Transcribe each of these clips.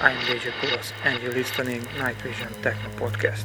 I'm DJ Poulos and you're listening Night Vision Techno Podcast.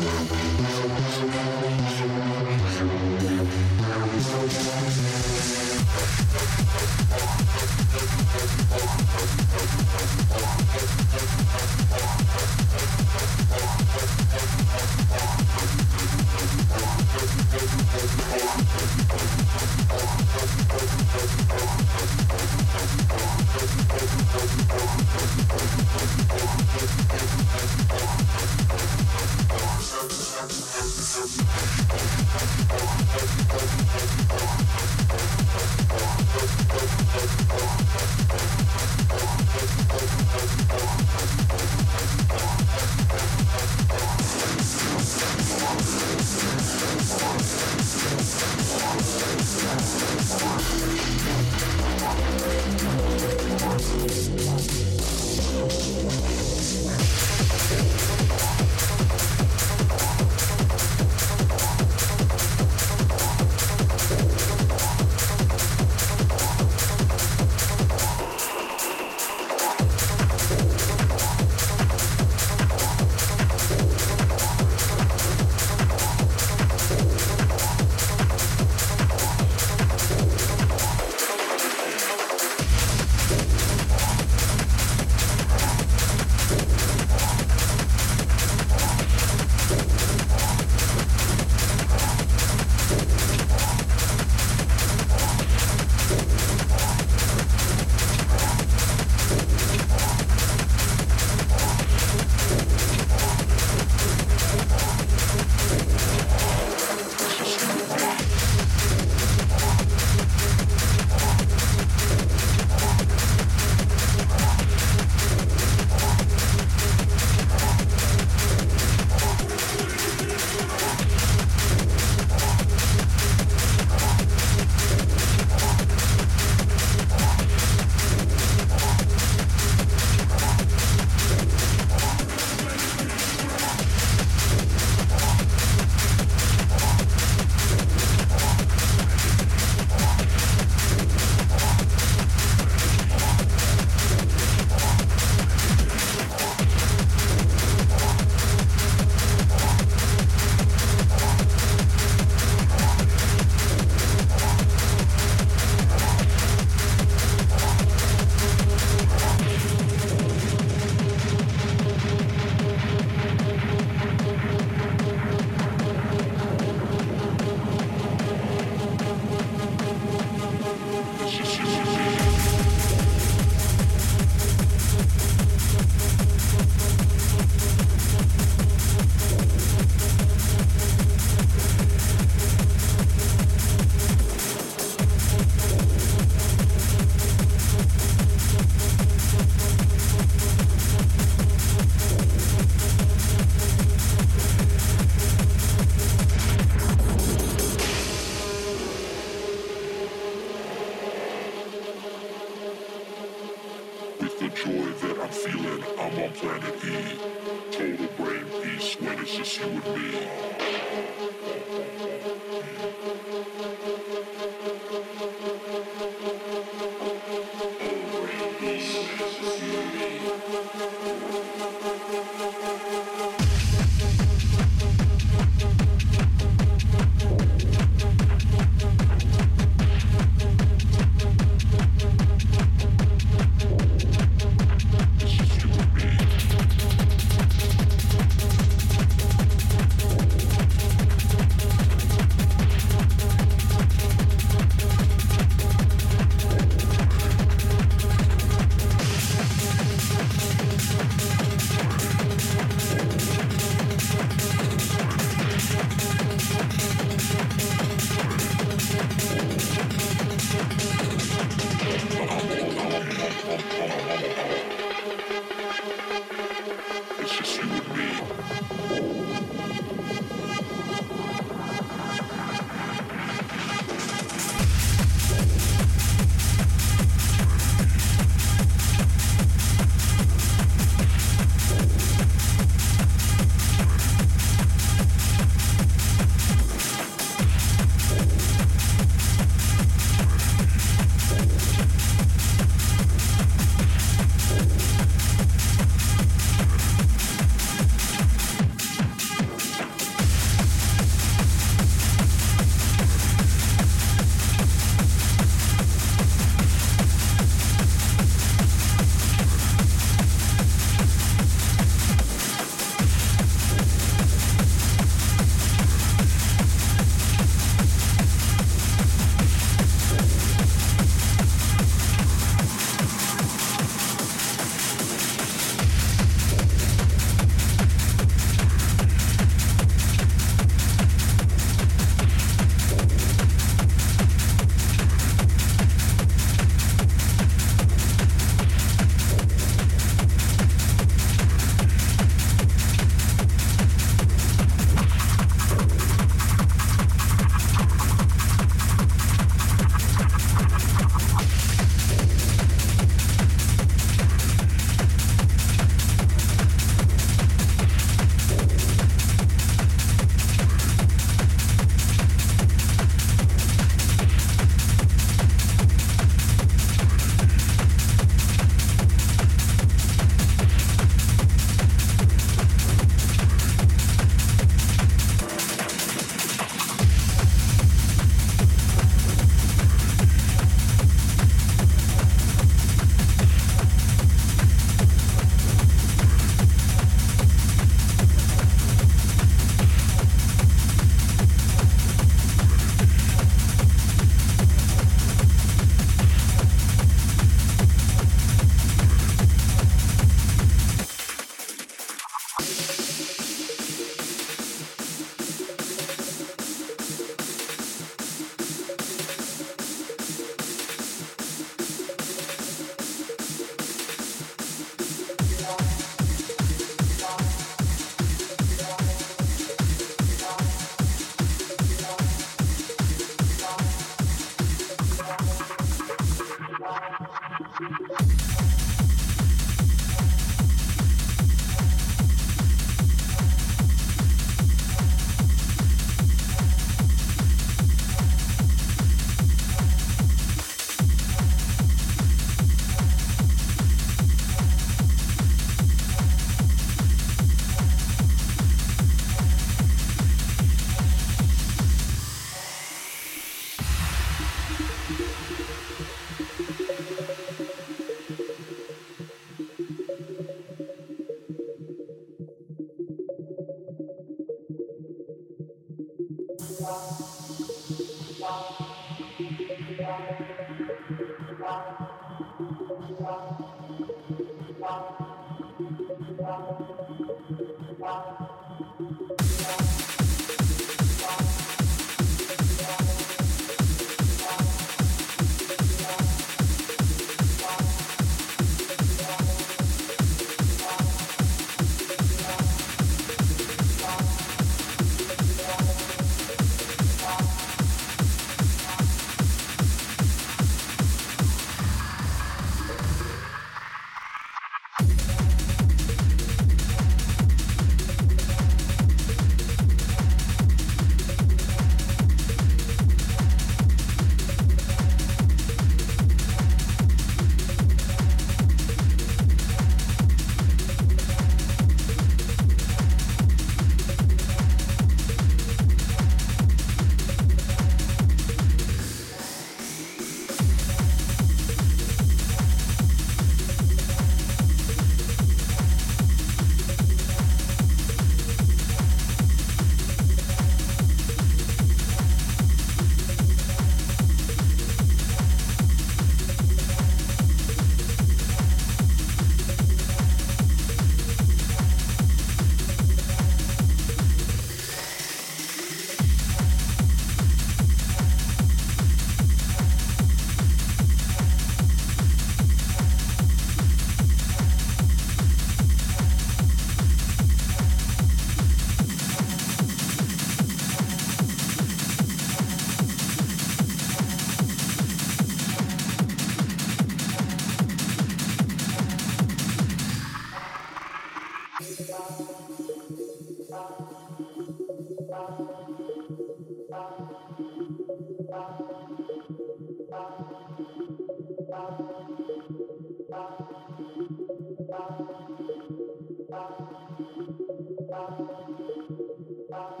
Thank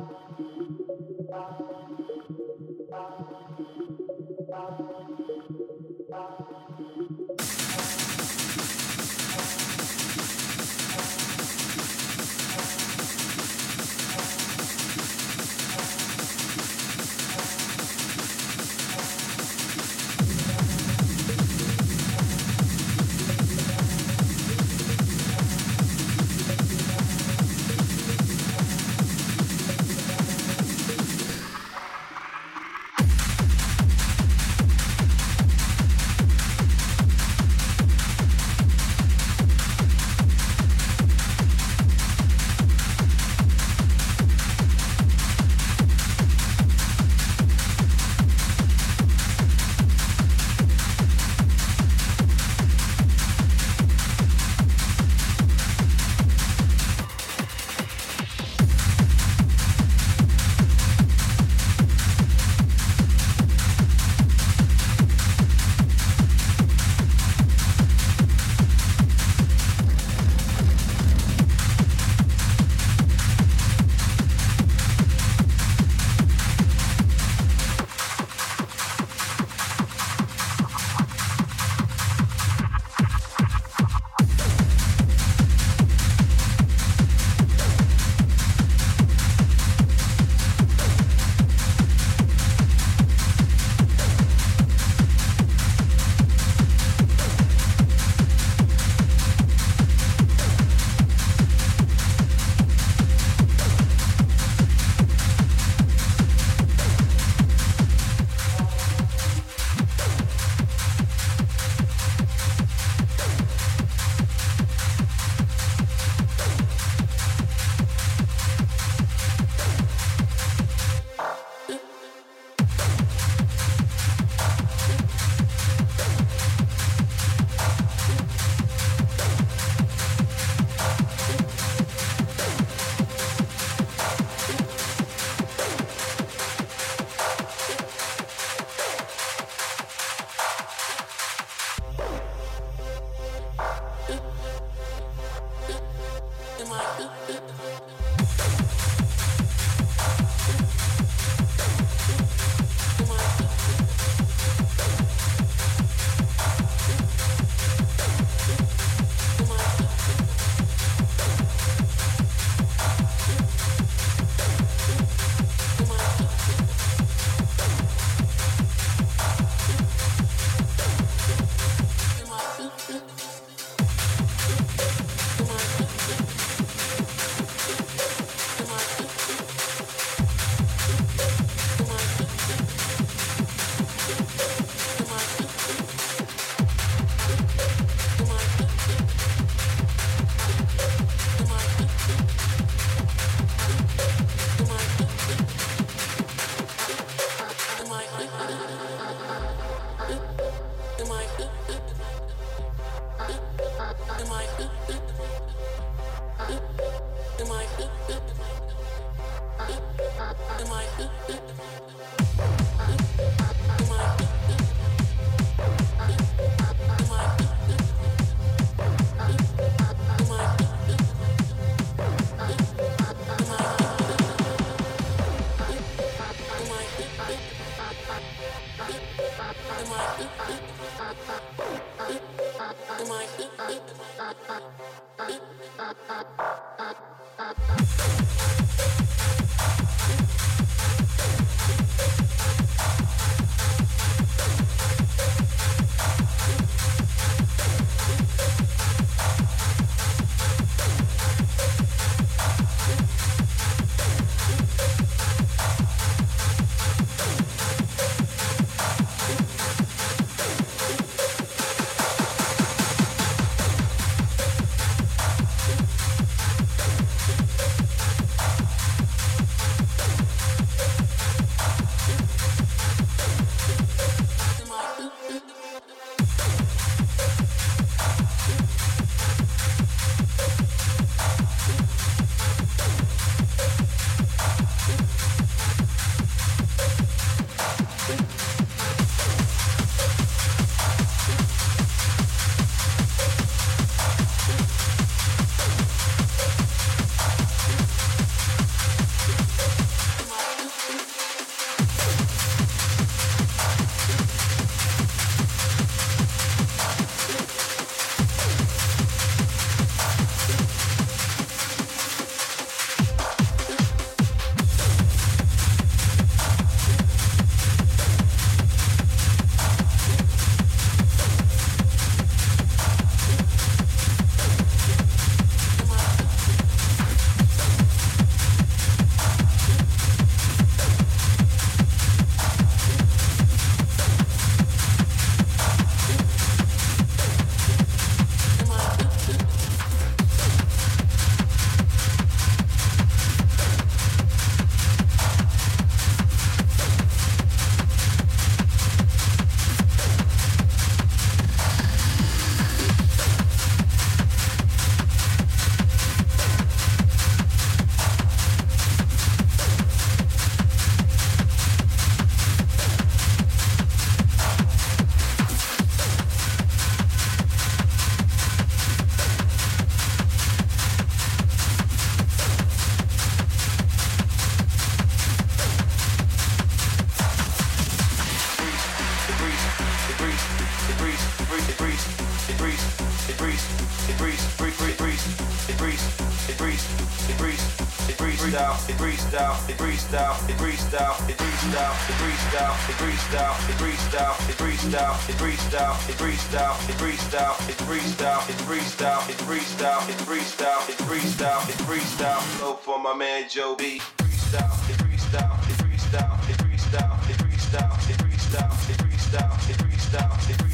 you. freestyle, they freestyle, they freestyle, they freestyle.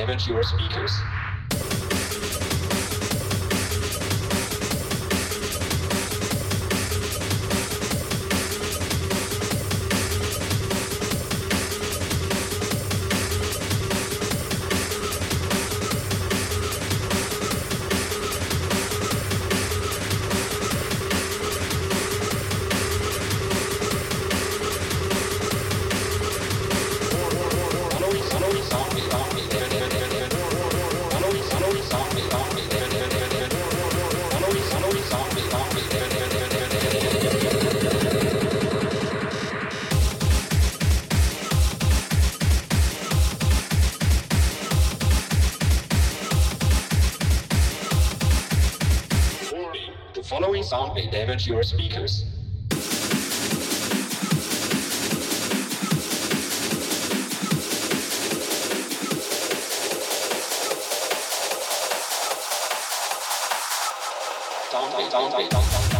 Damage your speakers. Damage your speakers. Down, down, down, down. I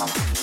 mama.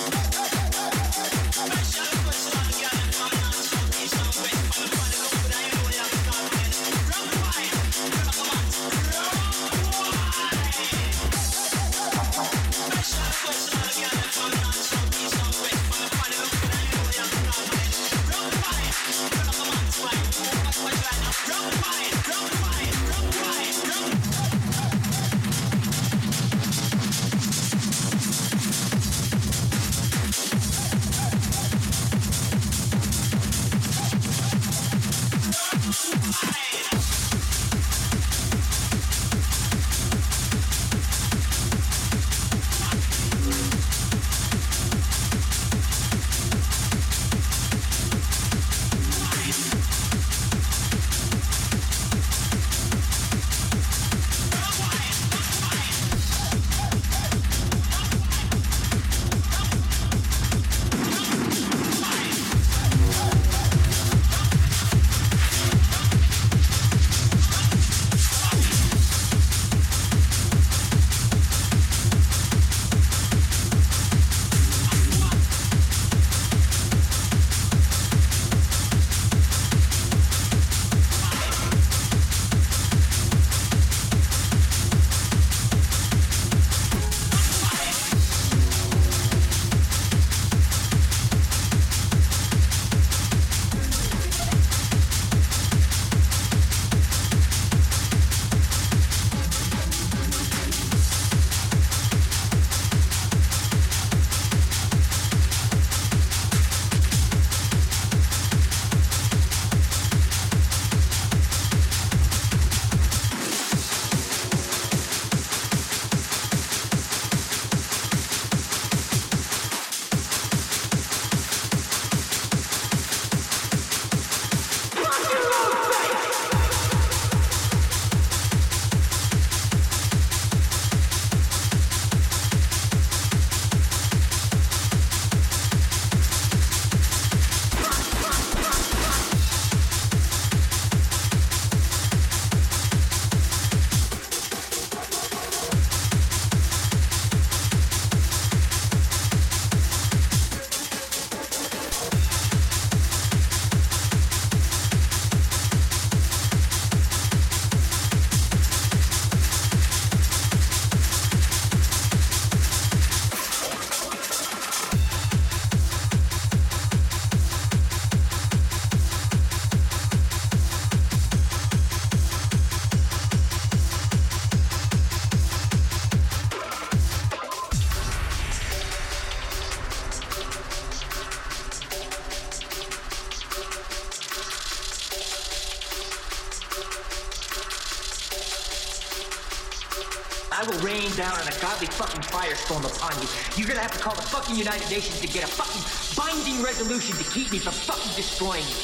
Upon you. You're gonna have to call the fucking United Nations to get a fucking binding resolution to keep me from fucking destroying you.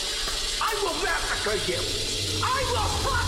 I will massacre you. I will fuck